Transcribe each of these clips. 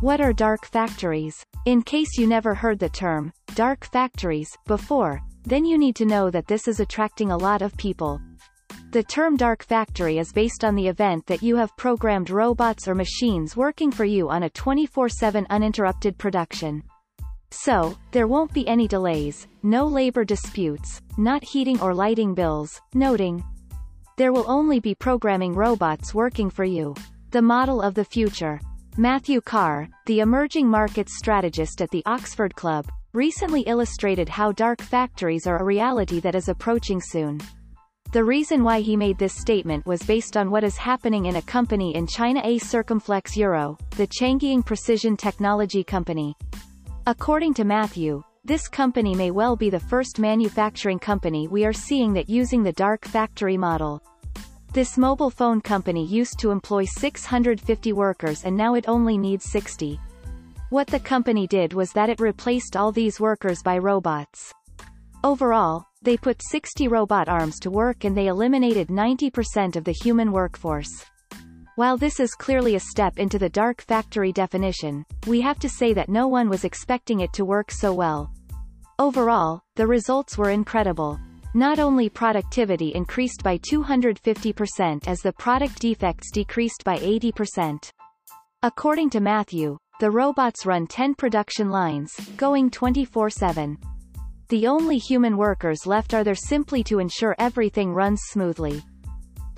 What are dark factories? In case you never heard the term, dark factories, before, then you need to know that this is attracting a lot of people. The term dark factory is based on the event that you have programmed robots or machines working for you on a 24-7 uninterrupted production. So, there won't be any delays, no labor disputes, not heating or lighting bills, noting. There will only be programming robots working for you. The model of the future. Matthew Carr, the emerging markets strategist at the Oxford Club, recently illustrated how dark factories are a reality that is approaching soon. The reason why he made this statement was based on what is happening in a company in China a Circumflex Euro, the Changying Precision Technology Company. According to Matthew, this company may well be the first manufacturing company we are seeing that using the dark factory model. This mobile phone company used to employ 650 workers and now it only needs 60. What the company did was that it replaced all these workers by robots. Overall, they put 60 robot arms to work and they eliminated 90% of the human workforce. While this is clearly a step into the dark factory definition, we have to say that no one was expecting it to work so well. Overall, the results were incredible. Not only productivity increased by 250% as the product defects decreased by 80%. According to Matthew, the robots run 10 production lines, going 24-7. The only human workers left are there simply to ensure everything runs smoothly.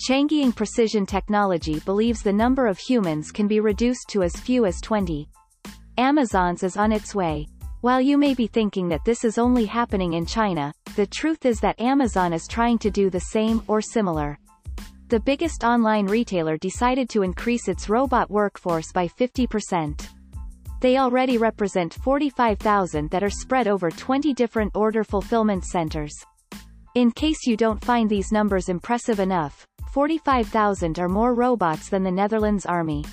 Changying Precision Technology believes the number of humans can be reduced to as few as 20. Amazon's is on its way. While you may be thinking that this is only happening in China, the truth is that Amazon is trying to do the same, or similar. The biggest online retailer decided to increase its robot workforce by 50%. They already represent 45,000 that are spread over 20 different order fulfillment centers. In case you don't find these numbers impressive enough, 45,000 are more robots than the Netherlands Army.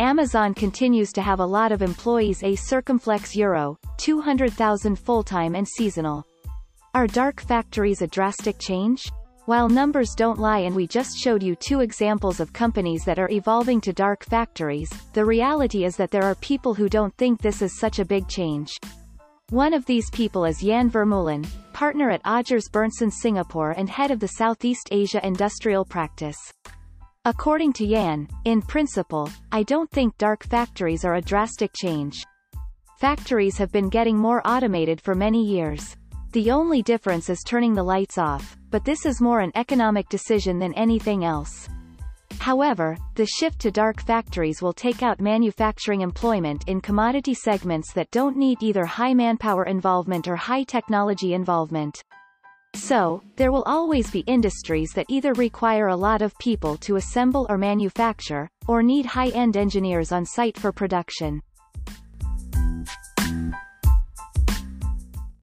Amazon continues to have a lot of employees a circumflex euro, 200,000 full-time and seasonal. Are dark factories a drastic change? While numbers don't lie and we just showed you two examples of companies that are evolving to dark factories, the reality is that there are people who don't think this is such a big change. One of these people is Jan Vermeulen, partner at Odgers Berndtson Singapore and head of the Southeast Asia Industrial Practice. According to Jan, in principle, I don't think dark factories are a drastic change. Factories have been getting more automated for many years. The only difference is turning the lights off, but this is more an economic decision than anything else. However, the shift to dark factories will take out manufacturing employment in commodity segments that don't need either high manpower involvement or high technology involvement. So, there will always be industries that either require a lot of people to assemble or manufacture, or need high-end engineers on site for production.